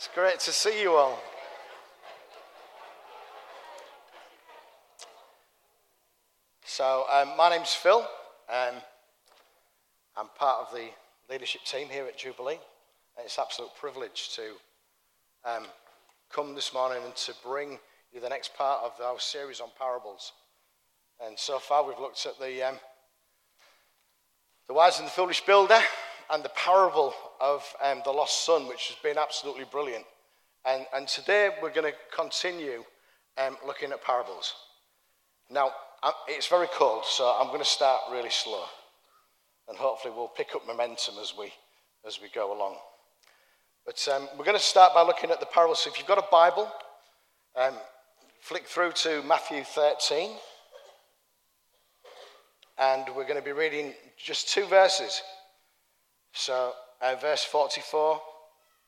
It's great to see you all. So, um, my name's Phil. Um, I'm part of the leadership team here at Jubilee. And it's an absolute privilege to um, come this morning and to bring you the next part of our series on parables. And so far, we've looked at the, um, the wise and the foolish builder and the parable of um, the lost son, which has been absolutely brilliant. And, and today we're going to continue um, looking at parables. Now, it's very cold, so I'm going to start really slow. And hopefully we'll pick up momentum as we, as we go along. But um, we're going to start by looking at the parables. So if you've got a Bible, um, flick through to Matthew 13. And we're going to be reading just two verses. So, uh, verse 44,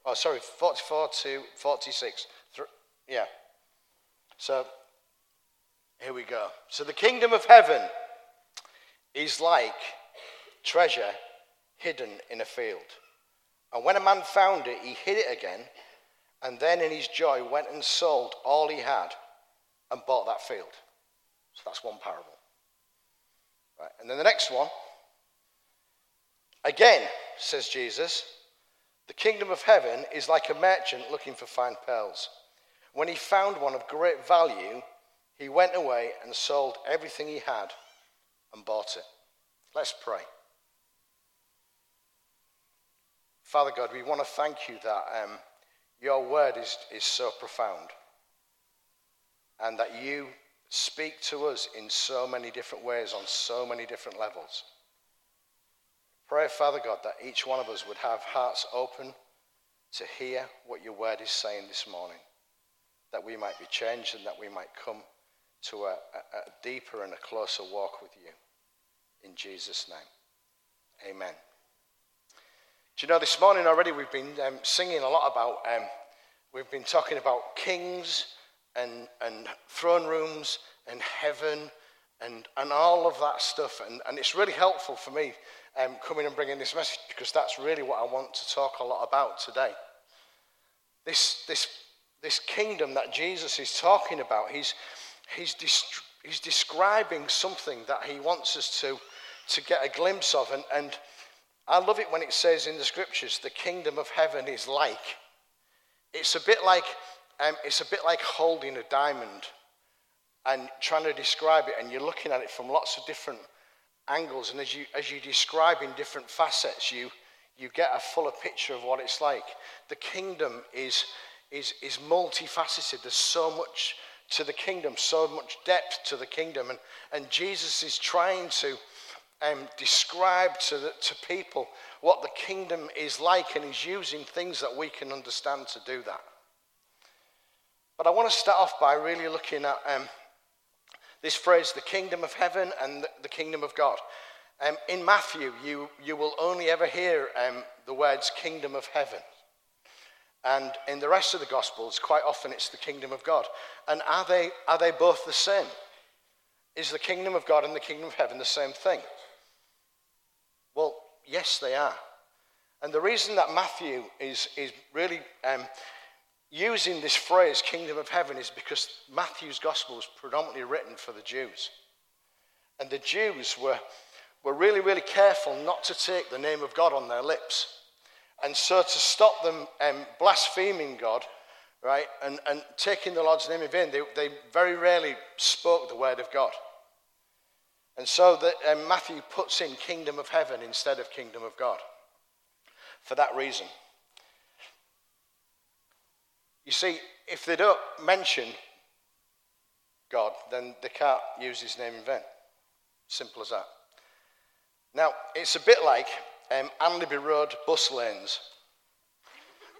oh, sorry, 44 to 46. Th- yeah. So, here we go. So, the kingdom of heaven is like treasure hidden in a field. And when a man found it, he hid it again, and then in his joy went and sold all he had and bought that field. So, that's one parable. Right. And then the next one. Again, says Jesus, the kingdom of heaven is like a merchant looking for fine pearls. When he found one of great value, he went away and sold everything he had and bought it. Let's pray. Father God, we want to thank you that um, your word is, is so profound and that you speak to us in so many different ways on so many different levels. Pray, Father God, that each one of us would have hearts open to hear what your word is saying this morning, that we might be changed and that we might come to a, a, a deeper and a closer walk with you. In Jesus' name, amen. Do you know, this morning already we've been um, singing a lot about, um, we've been talking about kings and, and throne rooms and heaven and, and all of that stuff. And, and it's really helpful for me um, coming and bringing this message because that's really what I want to talk a lot about today. This, this, this kingdom that Jesus is talking about, he's, he's, he's describing something that he wants us to, to get a glimpse of. And, and I love it when it says in the scriptures, the kingdom of heaven is like. It's a bit like, um, it's a bit like holding a diamond and trying to describe it, and you're looking at it from lots of different angles, and as you, as you describe in different facets, you, you get a fuller picture of what it's like. The kingdom is, is, is multifaceted. There's so much to the kingdom, so much depth to the kingdom. And, and Jesus is trying to um, describe to, the, to people what the kingdom is like, and he's using things that we can understand to do that. But I want to start off by really looking at um, this phrase, the kingdom of heaven and the kingdom of God. Um, in Matthew, you, you will only ever hear um, the words kingdom of heaven. And in the rest of the Gospels, quite often it's the kingdom of God. And are they, are they both the same? Is the kingdom of God and the kingdom of heaven the same thing? Well, yes, they are. And the reason that Matthew is, is really um, using this phrase, kingdom of heaven, is because Matthew's gospel was predominantly written for the Jews. And the Jews were, were really, really careful not to take the name of God on their lips. And so, to stop them um, blaspheming God, right, and, and taking the Lord's name in vain, they, they very rarely spoke the word of God. And so, that, um, Matthew puts in kingdom of heaven instead of kingdom of God for that reason. You see, if they don't mention God, then they can't use his name in vain. Simple as that. Now, it's a bit like um, Road bus lanes.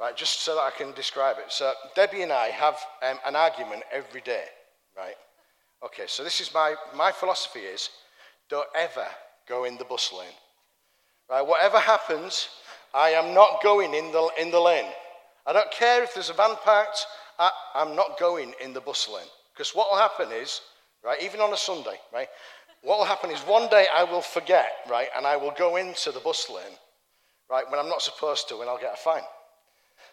Right, just so that I can describe it. So, Debbie and I have um, an argument every day, right? Okay, so this is my, my philosophy is don't ever go in the bus lane. Right, whatever happens, I am not going in the, in the lane. I don't care if there's a van parked, I, am not going in the bus lane. Because what will happen is, right, even on a Sunday, right, what will happen is one day I will forget, right, and I will go into the bus lane, right, when I'm not supposed to, and I'll get a fine.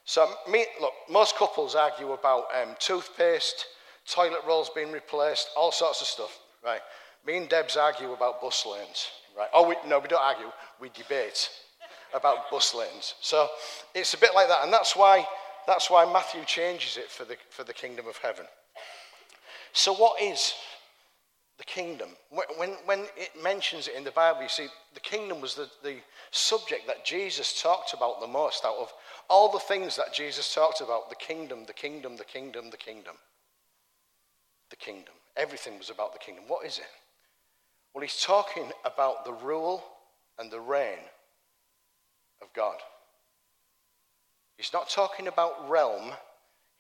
So, me, look, most couples argue about um, toothpaste, toilet rolls being replaced, all sorts of stuff, right? Me and Debs argue about bus lanes, right? Oh, we, no, we don't argue, we debate about bus lanes. So it's a bit like that, and that's why, that's why Matthew changes it for the, for the kingdom of heaven. So, what is the kingdom? When, when it mentions it in the Bible, you see, the kingdom was the, the subject that Jesus talked about the most out of all the things that Jesus talked about the kingdom, the kingdom, the kingdom, the kingdom. The kingdom. Everything was about the kingdom. What is it? Well, he's talking about the rule and the reign of God. He's not talking about realm,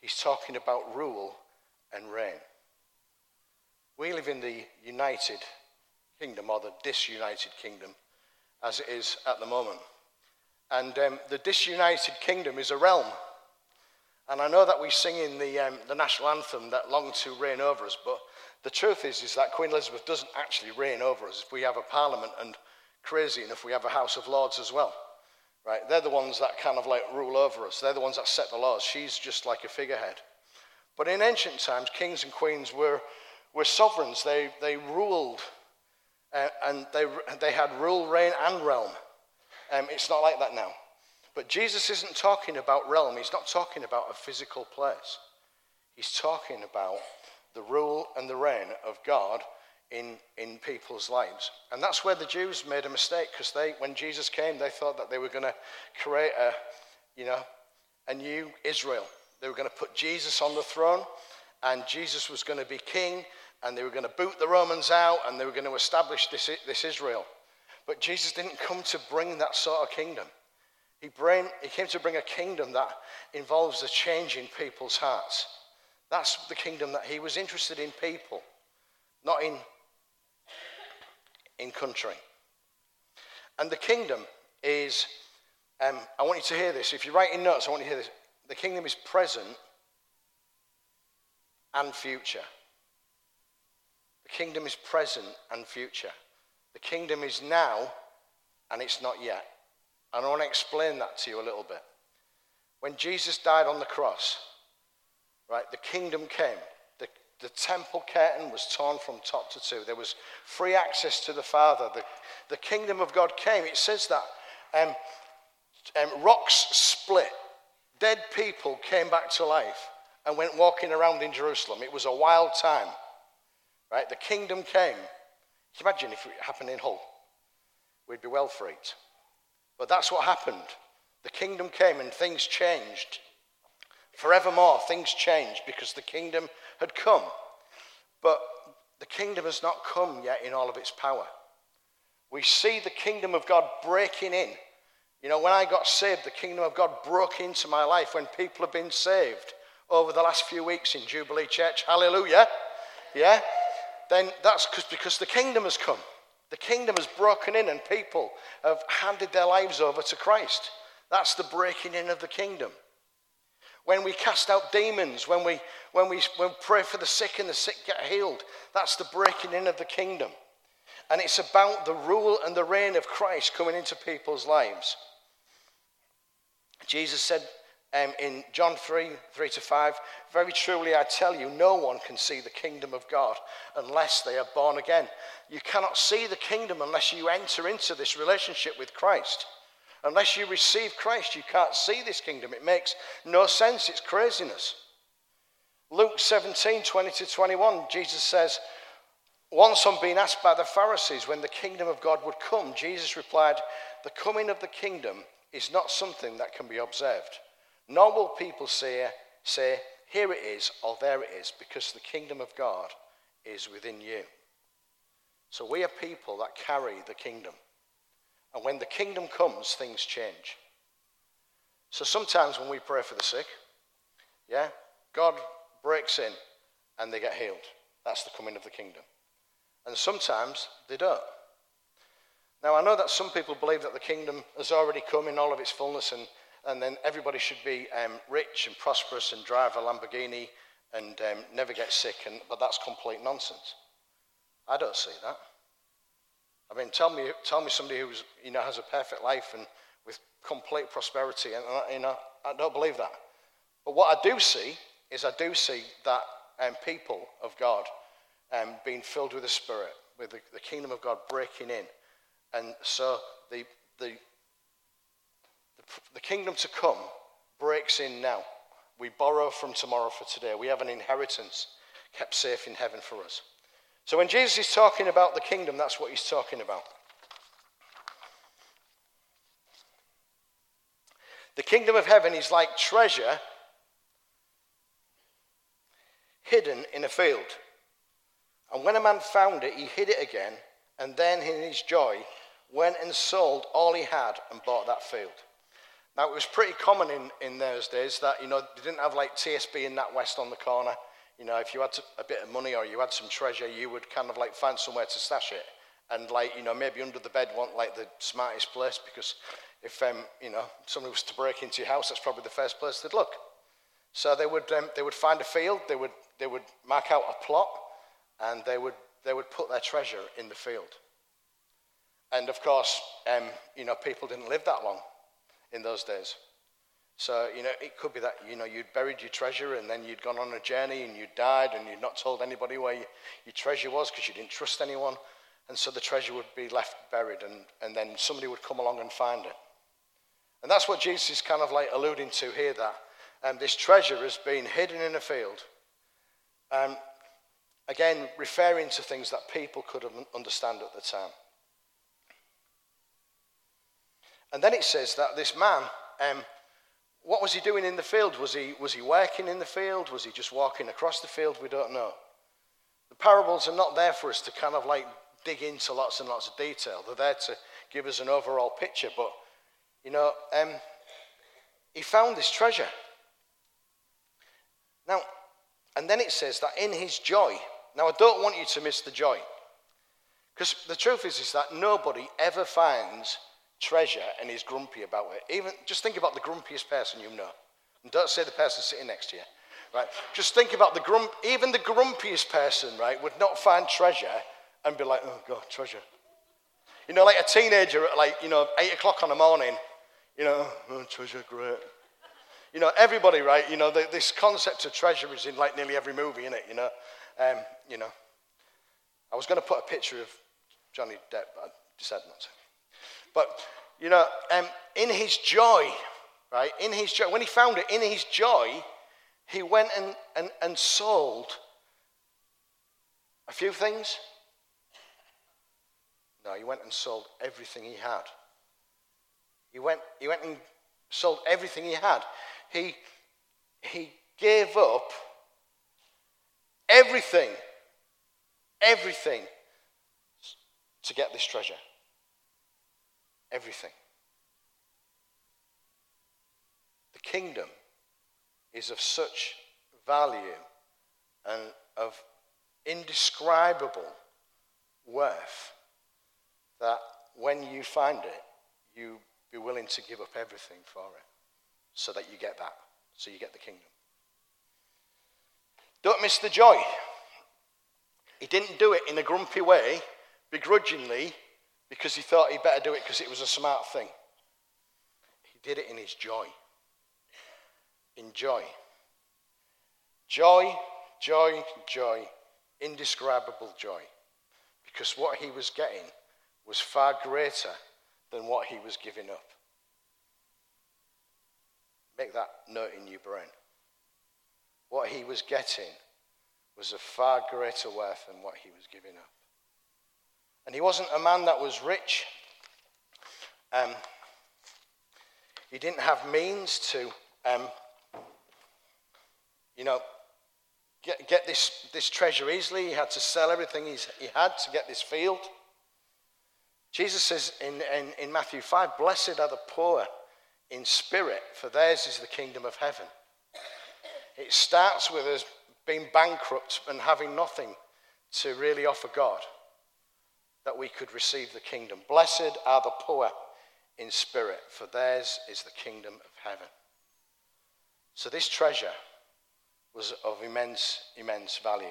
he's talking about rule and reign. We live in the United Kingdom, or the disunited kingdom, as it is at the moment. And um, the disunited kingdom is a realm. And I know that we sing in the, um, the national anthem that long to reign over us, but the truth is, is that Queen Elizabeth doesn't actually reign over us. If we have a parliament, and crazy enough, we have a House of Lords as well. Right? They're the ones that kind of like rule over us. They're the ones that set the laws. She's just like a figurehead. But in ancient times, kings and queens were, were sovereigns. They, they ruled, uh, and they, they had rule, reign, and realm. Um, it's not like that now. But Jesus isn't talking about realm, he's not talking about a physical place. He's talking about the rule and the reign of God in, in people's lives. And that's where the Jews made a mistake because they, when Jesus came, they thought that they were going to create a, you know, a new Israel. They were going to put Jesus on the throne and Jesus was going to be king and they were going to boot the Romans out and they were going to establish this, this Israel. But Jesus didn't come to bring that sort of kingdom. He, bring, he came to bring a kingdom that involves a change in people's hearts. That's the kingdom that he was interested in people, not in, in country. And the kingdom is, um, I want you to hear this. If you're writing notes, I want you to hear this. The kingdom is present and future. The kingdom is present and future. The kingdom is now and it's not yet. And I want to explain that to you a little bit. When Jesus died on the cross, right, the kingdom came. The, temple curtain was torn from top to two. There was free access to the Father. The, the kingdom of God came. It says that um, um, rocks split. Dead people came back to life and went walking around in Jerusalem. It was a wild time. Right? The kingdom came. Imagine if it happened in Hull? We'd be well freaked. But that's what happened. The kingdom came and things changed. Forevermore, things changed because the kingdom had come. But the kingdom has not come yet in all of its power. We see the kingdom of God breaking in. You know, when I got saved, the kingdom of God broke into my life when people have been saved over the last few weeks in Jubilee Church. Hallelujah. Yeah? then that's because the kingdom has come. The kingdom has broken in and people have handed their lives over to Christ. That's the breaking in of the kingdom. When we cast out demons, when we, when we, when pray for the sick and the sick get healed, that's the breaking in of the kingdom. And it's about the rule and the reign of Christ coming into people's lives. Jesus said, um, in John 3 3 to 5, very truly I tell you, no one can see the kingdom of God unless they are born again. You cannot see the kingdom unless you enter into this relationship with Christ. Unless you receive Christ, you can't see this kingdom. It makes no sense, it's craziness. Luke 17 20 to 21, Jesus says, Once on being asked by the Pharisees when the kingdom of God would come, Jesus replied, The coming of the kingdom is not something that can be observed nor will people say, say, Here it is, or there it is, because the kingdom of God is within you. So we are people that carry the kingdom. And when the kingdom comes, things change. So sometimes when we pray for the sick, yeah, God breaks in and they get healed. That's the coming of the kingdom. And sometimes they don't. Now, I know that some people believe that the kingdom has already come in all of its fullness and and then everybody should be um, rich and prosperous and drive a Lamborghini and um, never get sick. And, but that's complete nonsense. I don't see that. I mean, tell me, tell me somebody who's, you know, has a perfect life and with complete prosperity. And, you know, I don't believe that. But what I do see is I do see that um, people of God um, being filled with the Spirit, with the, the kingdom of God breaking in. And so the, the, the, the kingdom to come breaks in now. We borrow from tomorrow for today. We have an inheritance kept safe in heaven for us. So when Jesus is talking about the kingdom, that's what he's talking about. The kingdom of heaven is like treasure hidden in a field. And when a man found it, he hid it again, and then in his joy went and sold all he had and bought that field. Now, it was pretty common in, in those days that, you know, they didn't have like TSB in NatWest on the corner. You know, if you had a bit of money or you had some treasure, you would kind of like find somewhere to stash it. And like, you know, maybe under the bed wasn't like the smartest place because if, um, you know, somebody was to break into your house, that's probably the first place they'd look. So they would, um, they would find a field, they would, they would mark out a plot, and they would, they would put their treasure in the field. And of course, um, you know, people didn't live that long in those days. So, you know, it could be that, you know, you'd buried your treasure and then you'd gone on a journey and you'd died and you'd not told anybody where you, your treasure was because you didn't trust anyone. And so the treasure would be left buried and, and then somebody would come along and find it. And that's what Jesus is kind of like alluding to here that um, this treasure has been hidden in a field. Um, again, referring to things that people could understand at the time. And then it says that this man, um, what was he doing in the field? Was he, was he working in the field? Was he just walking across the field? We don't know. The parables are not there for us to kind of like dig into lots and lots of detail. They're there to give us an overall picture. But, you know, um, he found this treasure. Now, and then it says that in his joy, now I don't want you to miss the joy. Because the truth is, is that nobody ever finds treasure and is grumpy about it. Even just think about the grumpiest person you know. And don't say the person sitting next to you. Right? Just think about the grump even the grumpiest person, right, would not find treasure and be like, oh God, treasure. You know, like a teenager at like, you know, eight o'clock on the morning, you know, oh, treasure, great. You know, everybody, right? You know, the, this concept of treasure is in like nearly every movie, isn't it. You know, um, you know. I was going to put a picture of Johnny Depp, but I decided not to. But you know, um, in his joy, right? In his joy, when he found it, in his joy, he went and, and, and sold a few things. No, he went and sold everything he had. He went, he went and sold everything he had. He, he gave up everything, everything to get this treasure. Everything. The kingdom is of such value and of indescribable worth that when you find it, you be willing to give up everything for it so that you get that, so you get the kingdom. Don't miss the joy. He didn't do it in a grumpy way, begrudgingly, because he thought he'd better do it because it was a smart thing. He did it in his joy. In joy. Joy, joy, joy, indescribable joy. Because what he was getting was far greater than what he was giving up. Make that note in your brain. What he was getting was of far greater worth than what he was giving up. And he wasn't a man that was rich. Um, he didn't have means to, um, you know, get, get this, this treasure easily. He had to sell everything he had to get this field. Jesus says in, in, in Matthew 5 Blessed are the poor in spirit, for theirs is the kingdom of heaven. It starts with us being bankrupt and having nothing to really offer God that we could receive the kingdom. Blessed are the poor in spirit, for theirs is the kingdom of heaven. So this treasure was of immense, immense value.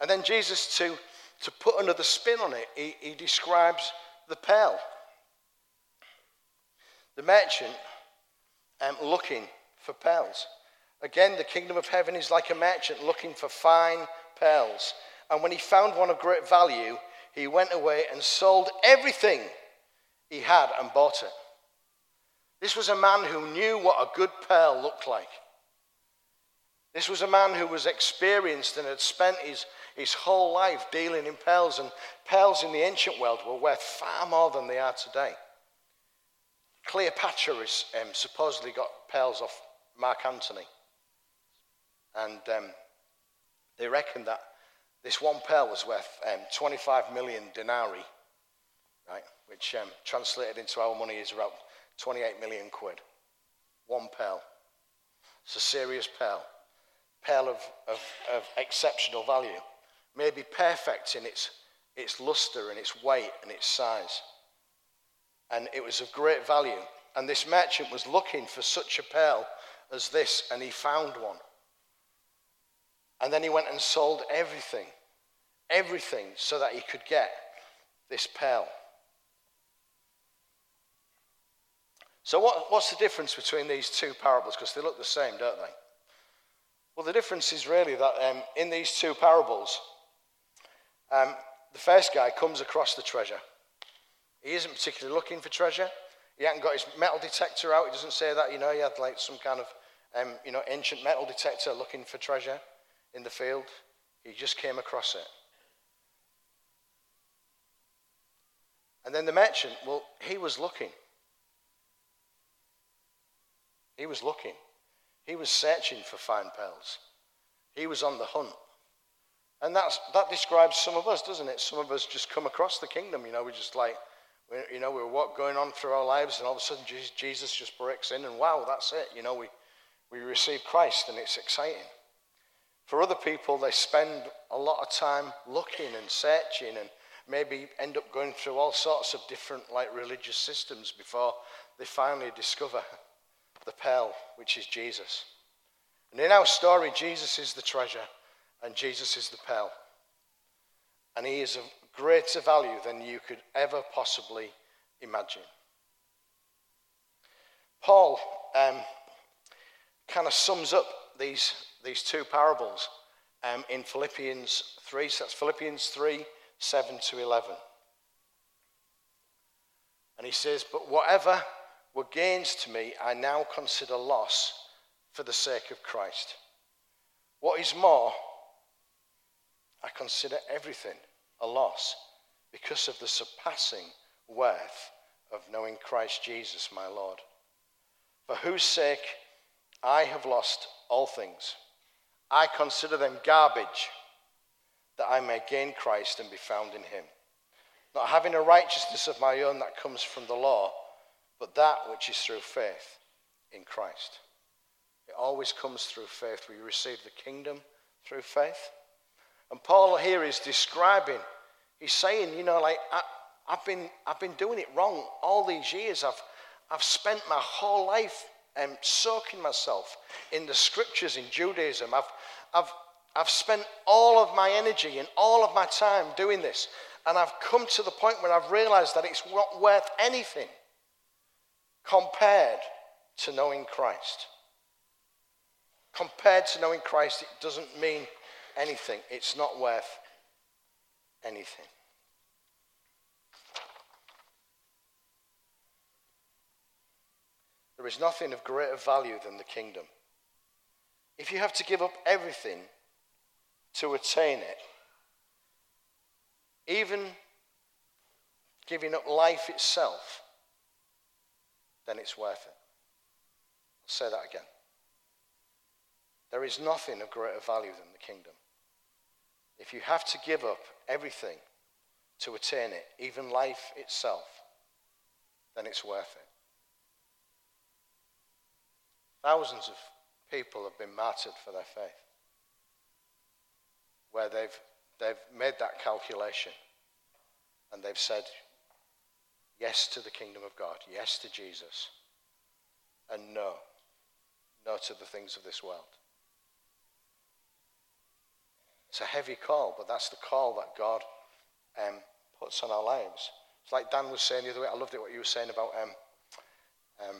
And then Jesus, to, to put another spin on it, he, he describes the pearl. The merchant um, looking for pearls. Again, the kingdom of heaven is like a merchant looking for fine pearls. And when he found one of great value, he went away and sold everything he had and bought it. This was a man who knew what a good pearl looked like. This was a man who was experienced and had spent his, his whole life dealing in pearls, and pearls in the ancient world were worth far more than they are today. Cleopatra has um, supposedly got pearls off Mark Antony. And um, they reckon that this one pearl was worth um, 25 million denarii, right? Which um, translated into our money is about 28 million quid. One pearl. It's a serious pearl. Pearl of, of, of exceptional value. Maybe perfect in its, its luster and its weight and its size. And it was of great value. And this merchant was looking for such a pearl as this, and he found one. And then he went and sold everything, everything, so that he could get this pearl. So, what, what's the difference between these two parables? Because they look the same, don't they? Well, the difference is really that um, in these two parables, um, the first guy comes across the treasure. He isn't particularly looking for treasure. He hasn't got his metal detector out. He doesn't say that, you know, he had like some kind of, um, you know, ancient metal detector looking for treasure in the field. He just came across it. And then the merchant, well, he was looking. He was looking. He was searching for fine pearls. He was on the hunt. And that's, that describes some of us, doesn't it? Some of us just come across the kingdom. You know, we're just like, you know, we're what going on through our lives, and all of a sudden Jesus just breaks in, and wow, that's it. You know, we, we receive Christ, and it's exciting. For other people, they spend a lot of time looking and searching and maybe end up going through all sorts of different like religious systems before they finally discover the pearl, which is Jesus. And in our story, Jesus is the treasure and Jesus is the pearl. And he is of greater value than you could ever possibly imagine. Paul um, kind of sums up these these two parables um, in Philippians 3. So that's Philippians 3 7 to 11. And he says, But whatever were gains to me, I now consider loss for the sake of Christ. What is more, I consider everything a loss because of the surpassing worth of knowing Christ Jesus, my Lord, for whose sake I have lost all things. I consider them garbage that I may gain Christ and be found in him. Not having a righteousness of my own that comes from the law, but that which is through faith in Christ. It always comes through faith. We receive the kingdom through faith. And Paul here is describing, he's saying, you know, like, I, have been, I've been doing it wrong all these years. I've, I've spent my whole life um, soaking myself in the scriptures in Judaism. I've, I've, I've spent all of my energy and all of my time doing this. And I've come to the point where I've realized that it's not worth anything compared to knowing Christ. Compared to knowing Christ, it doesn't mean anything. It's not worth anything. There is nothing of greater value than the kingdom. If you have to give up everything to attain it, even giving up life itself, then it's worth it. I'll say that again. There is nothing of greater value than the kingdom. If you have to give up everything to attain it, even life itself, then it's worth it. Thousands of people have been martyred for their faith, where they've, they've made that calculation and they've said yes to the kingdom of God, yes to Jesus, and no, no to the things of this world. It's a heavy call, but that's the call that God um, puts on our lives. It's like Dan was saying the other way. I loved it what you were saying about um, um,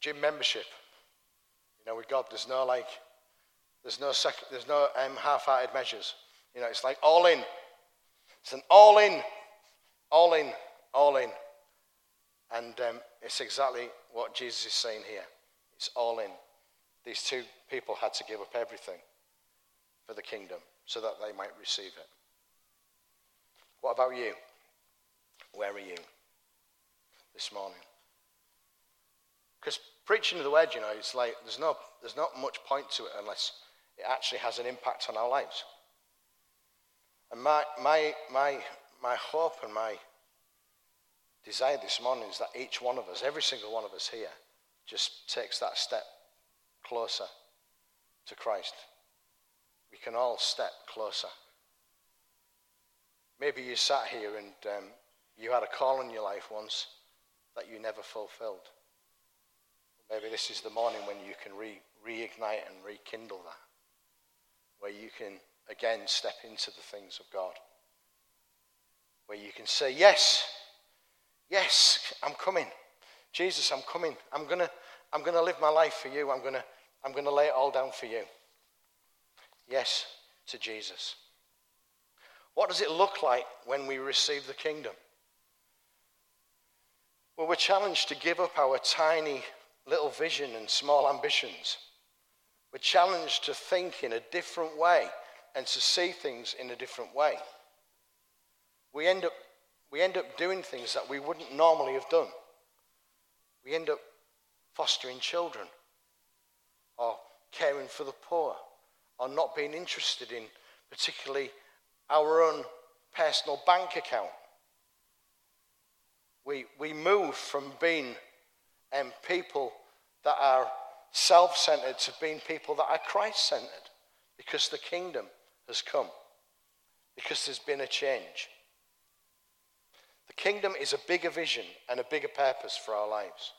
gym membership. Know, with God, there's no like, there's no sec- there's no um, half-hearted measures. You know, it's like all in. It's an all in, all in, all in. And um, it's exactly what Jesus is saying here. It's all in. These two people had to give up everything for the kingdom so that they might receive it. What about you? Where are you this morning? Because preaching to the word, you know, it's like there's no there's not much point to it unless it actually has an impact on our lives. And my my my my hope and my desire this morning is that each one of us, every single one of us here, just takes that step closer to Christ. We can all step closer. Maybe you sat here and um, you had a call in your life once that you never fulfilled. Maybe this is the morning when you can re- reignite and rekindle that, where you can again step into the things of God, where you can say, Yes, yes, I'm coming. Jesus, I'm coming. I'm going to I'm to live my life for you. I'm going to I'm going to lay it all down for you. Yes to Jesus. What does it look like when we receive the kingdom? Well, we're challenged to give up our tiny little vision and small ambitions. We're challenged to think in a different way and to see things in a different way. We end up, we end up doing things that we wouldn't normally have done. We end up fostering children or caring for the poor or not being interested in particularly our own personal bank account. We, we move from being um, people that are self centered to being people that are Christ centered because the kingdom has come, because there's been a change. The kingdom is a bigger vision and a bigger purpose for our lives.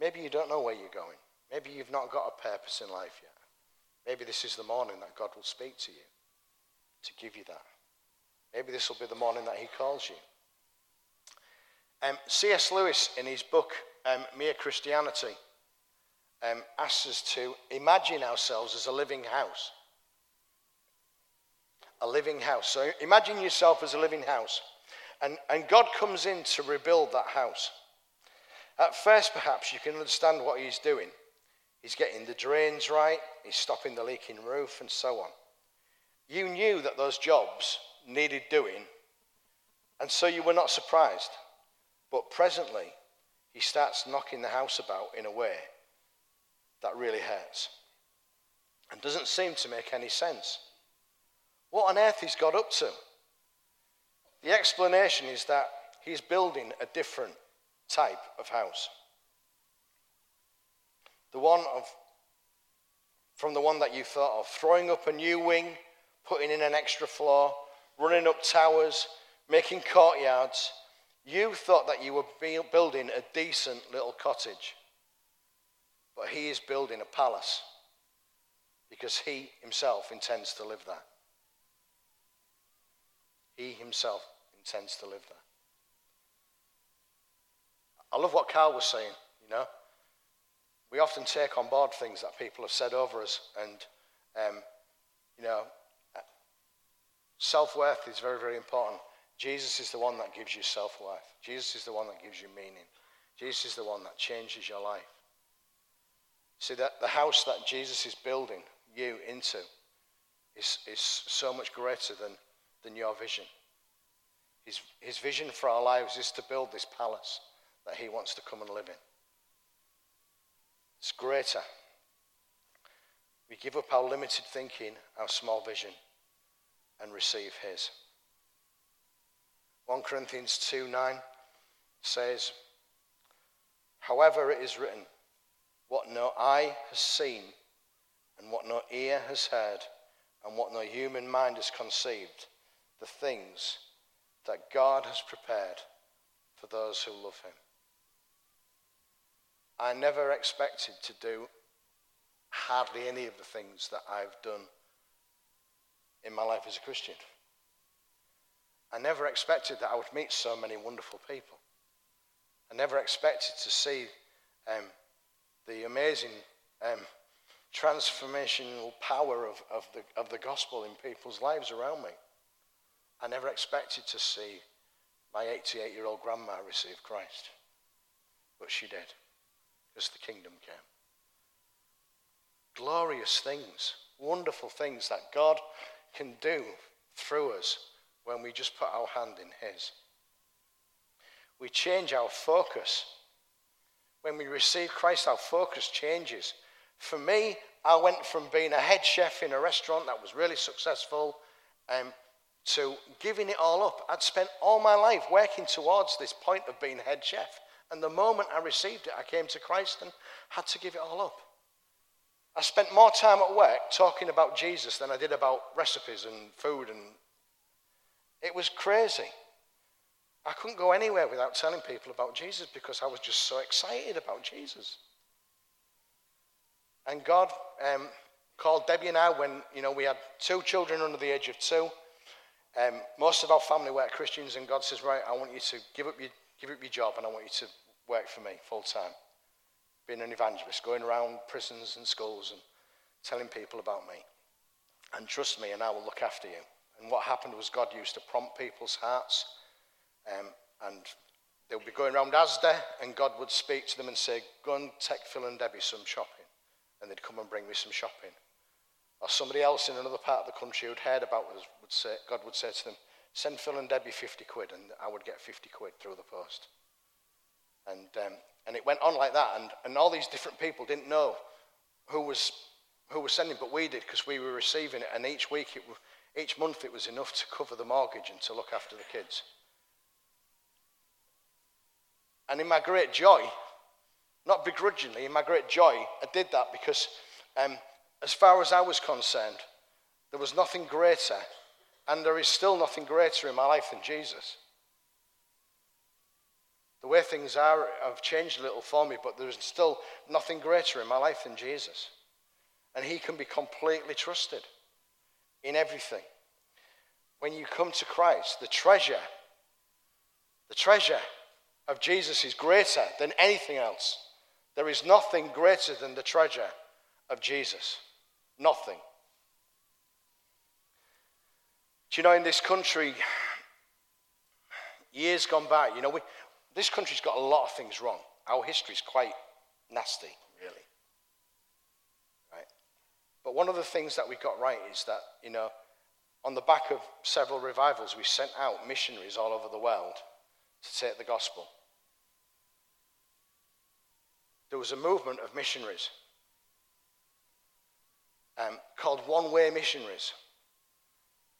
Maybe you don't know where you're going. Maybe you've not got a purpose in life yet. Maybe this is the morning that God will speak to you to give you that. Maybe this will be the morning that He calls you. Um, C.S. Lewis, in his book um, Mere Christianity, um, asks us to imagine ourselves as a living house. A living house. So imagine yourself as a living house. And, and God comes in to rebuild that house. At first, perhaps you can understand what He's doing. He's getting the drains right, he's stopping the leaking roof, and so on. You knew that those jobs needed doing, and so you were not surprised. But presently, he starts knocking the house about in a way that really hurts and doesn't seem to make any sense. What on earth he's got up to? The explanation is that he's building a different type of house. The one of, from the one that you thought of, throwing up a new wing, putting in an extra floor, running up towers, making courtyards. You thought that you were building a decent little cottage. But he is building a palace because he himself intends to live there. He himself intends to live there. I love what Carl was saying, you know. We often take on board things that people have said over us, and, um, you know, self worth is very, very important. Jesus is the one that gives you self worth, Jesus is the one that gives you meaning, Jesus is the one that changes your life. See, that the house that Jesus is building you into is, is so much greater than, than your vision. His, his vision for our lives is to build this palace that he wants to come and live in. It's greater. We give up our limited thinking, our small vision, and receive his. 1 Corinthians 2 9 says, However, it is written, what no eye has seen, and what no ear has heard, and what no human mind has conceived, the things that God has prepared for those who love him. I never expected to do hardly any of the things that I've done in my life as a Christian. I never expected that I would meet so many wonderful people. I never expected to see um, the amazing um, transformational power of, of, the, of the gospel in people's lives around me. I never expected to see my 88 year old grandma receive Christ. But she did, because the kingdom came. Glorious things, wonderful things that God can do through us when we just put our hand in His. We change our focus. When we receive Christ, our focus changes. For me, I went from being a head chef in a restaurant that was really successful um, to giving it all up. I'd spent all my life working towards this point of being head chef. And the moment I received it, I came to Christ and had to give it all up. I spent more time at work talking about Jesus than I did about recipes and food, and it was crazy. I couldn't go anywhere without telling people about Jesus because I was just so excited about Jesus. And God um, called Debbie and I when you know we had two children under the age of two. Um, most of our family were Christians, and God says, "Right, I want you to give up your give up your job, and I want you to work for me full time, being an evangelist, going around prisons and schools and telling people about me. And trust me, and I will look after you." And what happened was God used to prompt people's hearts, um, and they would be going around Asda, and God would speak to them and say, "Go and take Phil and Debbie some shopping," and they'd come and bring me some shopping. Or somebody else in another part of the country who'd heard about us would say, God would say to them, send Phil and Debbie 50 quid, and I would get 50 quid through the post. And, um, and it went on like that, and, and all these different people didn't know who was, who was sending, but we did because we were receiving it, and each week, it, each month, it was enough to cover the mortgage and to look after the kids. And in my great joy, not begrudgingly, in my great joy, I did that because um, as far as I was concerned, there was nothing greater, and there is still nothing greater in my life than Jesus. The way things are have changed a little for me, but there's still nothing greater in my life than Jesus. And He can be completely trusted in everything. When you come to Christ, the treasure, the treasure of Jesus is greater than anything else. There is nothing greater than the treasure of Jesus. Nothing. Do you know, in this country, years gone by, you know, we, this country's got a lot of things wrong. Our history's quite nasty, really. But one of the things that we got right is that, you know, on the back of several revivals, we sent out missionaries all over the world to take the gospel. There was a movement of missionaries um, called One Way Missionaries.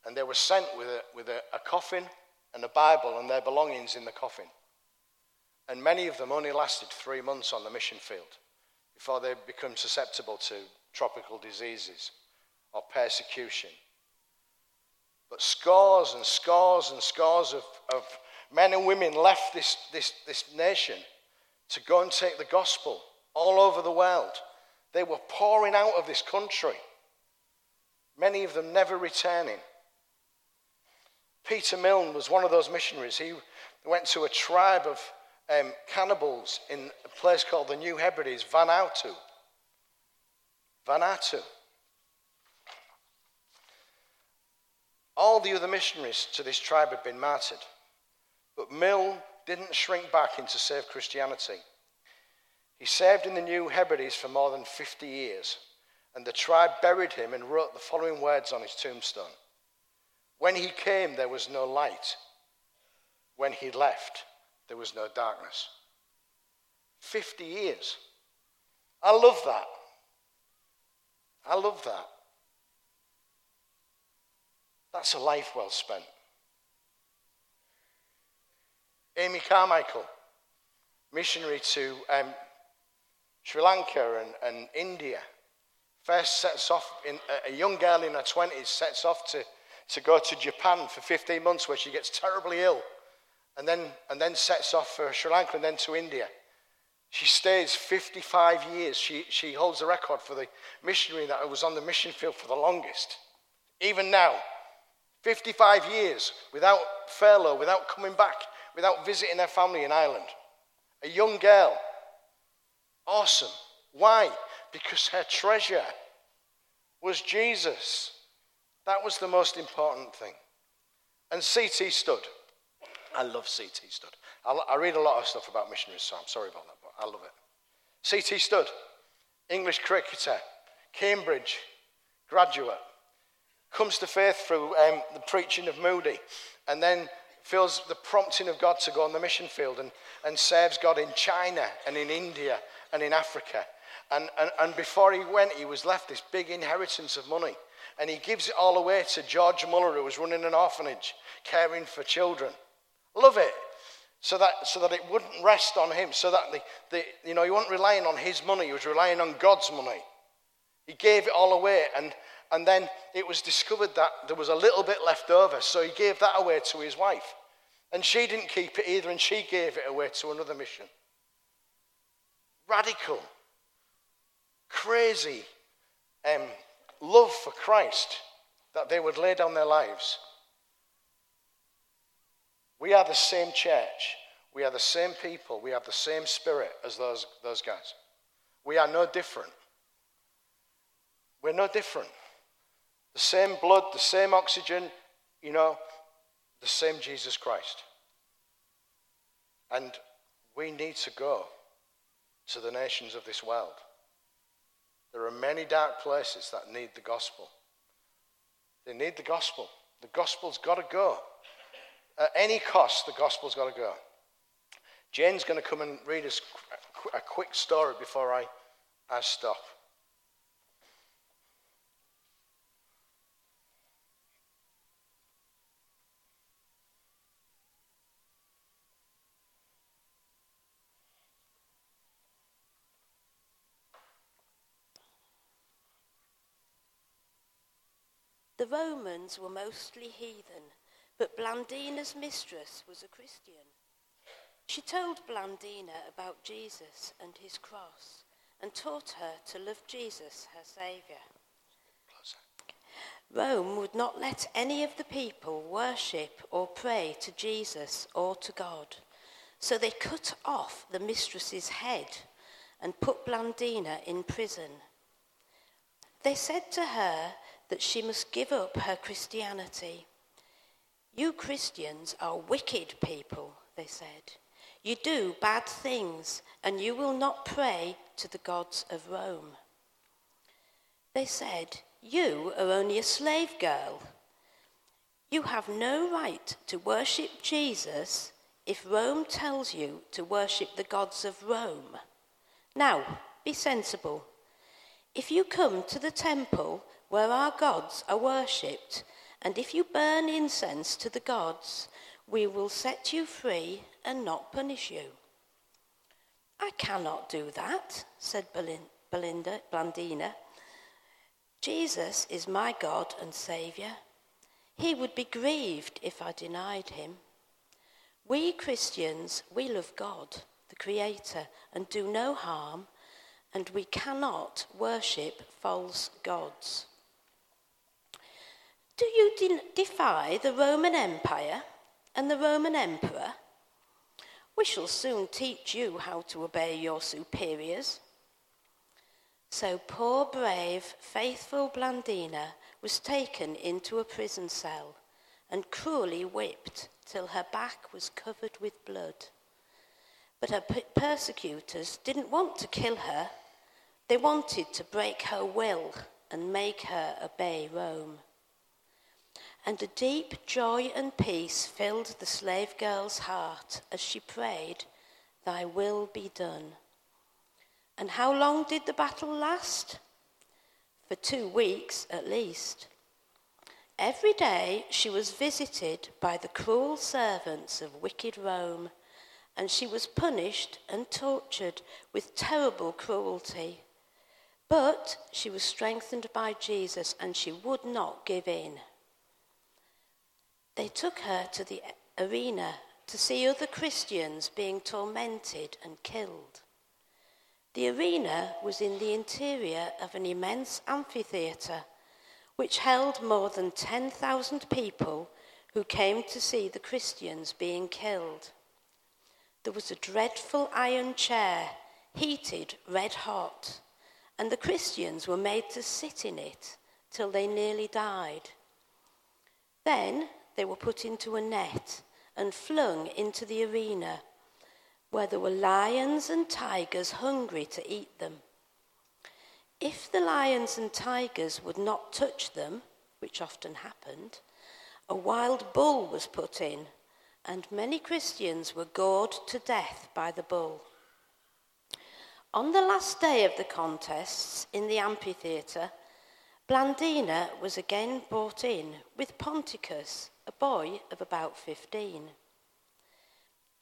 And they were sent with, a, with a, a coffin and a Bible and their belongings in the coffin. And many of them only lasted three months on the mission field before they become susceptible to tropical diseases or persecution. But scores and scores and scores of, of men and women left this, this, this nation to go and take the gospel all over the world. They were pouring out of this country many of them never returning. Peter Milne was one of those missionaries. He went to a tribe of um, cannibals in a place called the New Hebrides, Vanuatu. Vanuatu. All the other missionaries to this tribe had been martyred, but Milne didn't shrink back into save Christianity. He served in the New Hebrides for more than 50 years. And the tribe buried him and wrote the following words on his tombstone When he came, there was no light. When he left, there was no darkness. 50 years. I love that. I love that. That's a life well spent. Amy Carmichael, missionary to um, Sri Lanka and, and India. First sets off, in, a young girl in her 20s sets off to, to go to Japan for 15 months where she gets terribly ill and then, and then sets off for Sri Lanka and then to India. She stays 55 years. She, she holds the record for the missionary that was on the mission field for the longest. Even now, 55 years without furlough, without coming back, without visiting her family in Ireland. a young girl. Awesome. Why? Because her treasure was Jesus. That was the most important thing. And C.T. Studd. I love C.T. Studd. I, read a lot of stuff about missionaries, so I'm sorry about that, but I love it. C.T. Studd, English cricketer, Cambridge graduate, comes to faith through um, the preaching of Moody, and then feels the prompting of God to go on the mission field and, and serves God in China and in India and in Africa. And, and, and before he went, he was left this big inheritance of money. And he gives it all away to George Muller, who was running an orphanage, caring for children. Love it. So that, so that it wouldn't rest on him, so that the, the, you know, he wasn't relying on his money, he was relying on God's money. He gave it all away, and, and then it was discovered that there was a little bit left over, so he gave that away to his wife. And she didn't keep it either, and she gave it away to another mission. Radical, crazy um, love for Christ that they would lay down their lives. We are the same church. We are the same people. We have the same spirit as those, those guys. We are no different. We're no different. The same blood, the same oxygen, you know, the same Jesus Christ. And we need to go to the nations of this world. There are many dark places that need the gospel. They need the gospel. The gospel's got to go. At any cost, the gospel's got to go. Jen's going to come and read us a quick story before I, I stop. The Romans were mostly heathen, but Blandina's mistress was a Christian. She told Blandina about Jesus and his cross and taught her to love Jesus, her Saviour. Rome would not let any of the people worship or pray to Jesus or to God. So they cut off the mistress's head and put Blandina in prison. They said to her that she must give up her Christianity. You Christians are wicked people, they said. You do bad things, and you will not pray to the gods of Rome. They said, You are only a slave girl. You have no right to worship Jesus if Rome tells you to worship the gods of Rome. Now, be sensible. If you come to the temple where our gods are worshipped, and if you burn incense to the gods, we will set you free and not punish you. I cannot do that, said Belinda, Blandina. Jesus is my God and Saviour. He would be grieved if I denied him. We Christians, we love God, the Creator, and do no harm, and we cannot worship false gods. Do you de- defy the Roman Empire and the Roman Emperor? We shall soon teach you how to obey your superiors. So poor, brave, faithful Blandina was taken into a prison cell and cruelly whipped till her back was covered with blood. But her persecutors didn't want to kill her. They wanted to break her will and make her obey Rome and a deep joy and peace filled the slave girl's heart as she prayed, Thy will be done. And how long did the battle last? For two weeks at least. Every day she was visited by the cruel servants of wicked Rome, and she was punished and tortured with terrible cruelty. But she was strengthened by Jesus, and she would not give in. They took her to the arena to see other Christians being tormented and killed. The arena was in the interior of an immense amphitheatre which held more than 10,000 people who came to see the Christians being killed. there was a dreadful iron chair, heated red hot, and the Christians were made to sit in it till they nearly died. Then they were put into a net and flung into the arena, where there were lions and tigers hungry to eat them. If the lions and tigers would not touch them, which often happened, a wild bull was put in, and many Christians were gored to death by the bull. On the last day of the contests in the amphitheatre, Blandina was again brought in with Ponticus, a boy of about 15.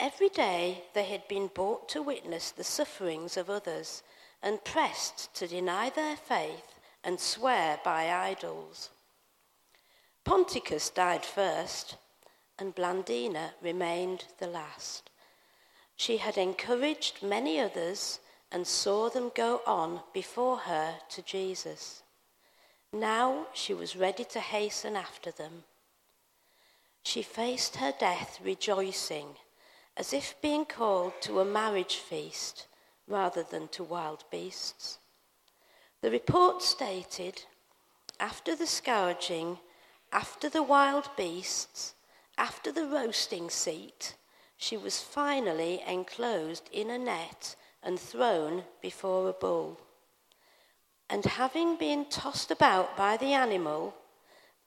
Every day they had been brought to witness the sufferings of others and pressed to deny their faith and swear by idols. Ponticus died first, and Blandina remained the last. She had encouraged many others and saw them go on before her to Jesus. Now she was ready to hasten after them. She faced her death rejoicing, as if being called to a marriage feast rather than to wild beasts. The report stated after the scourging, after the wild beasts, after the roasting seat, she was finally enclosed in a net and thrown before a bull. And having been tossed about by the animal,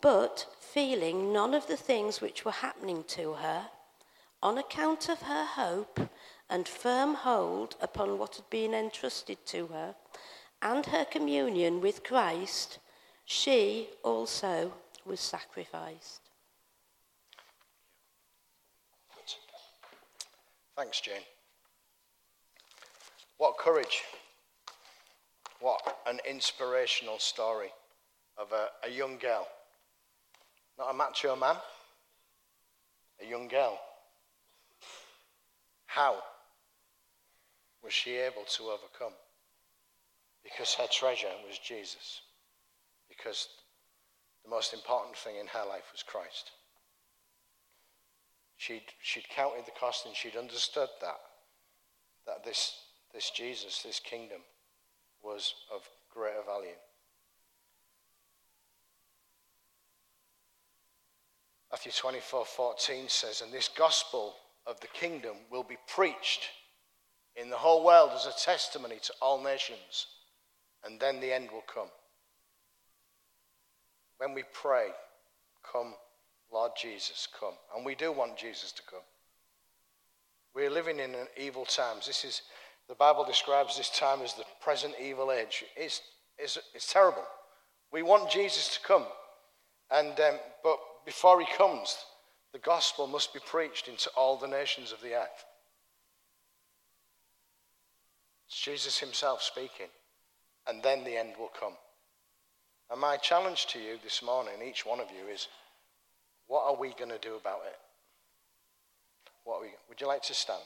but feeling none of the things which were happening to her, on account of her hope and firm hold upon what had been entrusted to her, and her communion with Christ, she also was sacrificed. Thanks, Jane. What courage. What an inspirational story of a, a young girl. Not a macho man, a young girl. How was she able to overcome? Because her treasure was Jesus. Because the most important thing in her life was Christ. She'd, she'd counted the cost and she'd understood that, that this, this Jesus, this kingdom, was of greater value. Matthew 24 14 says, And this gospel of the kingdom will be preached in the whole world as a testimony to all nations, and then the end will come. When we pray, Come, Lord Jesus, come. And we do want Jesus to come. We're living in an evil times. This is, the Bible describes this time as the present evil age. It's, it's, it's terrible. We want Jesus to come. And, um, but before he comes, the gospel must be preached into all the nations of the earth. It's Jesus himself speaking. And then the end will come. And my challenge to you this morning, each one of you, is what are we going to do about it? What we, would you like to stand?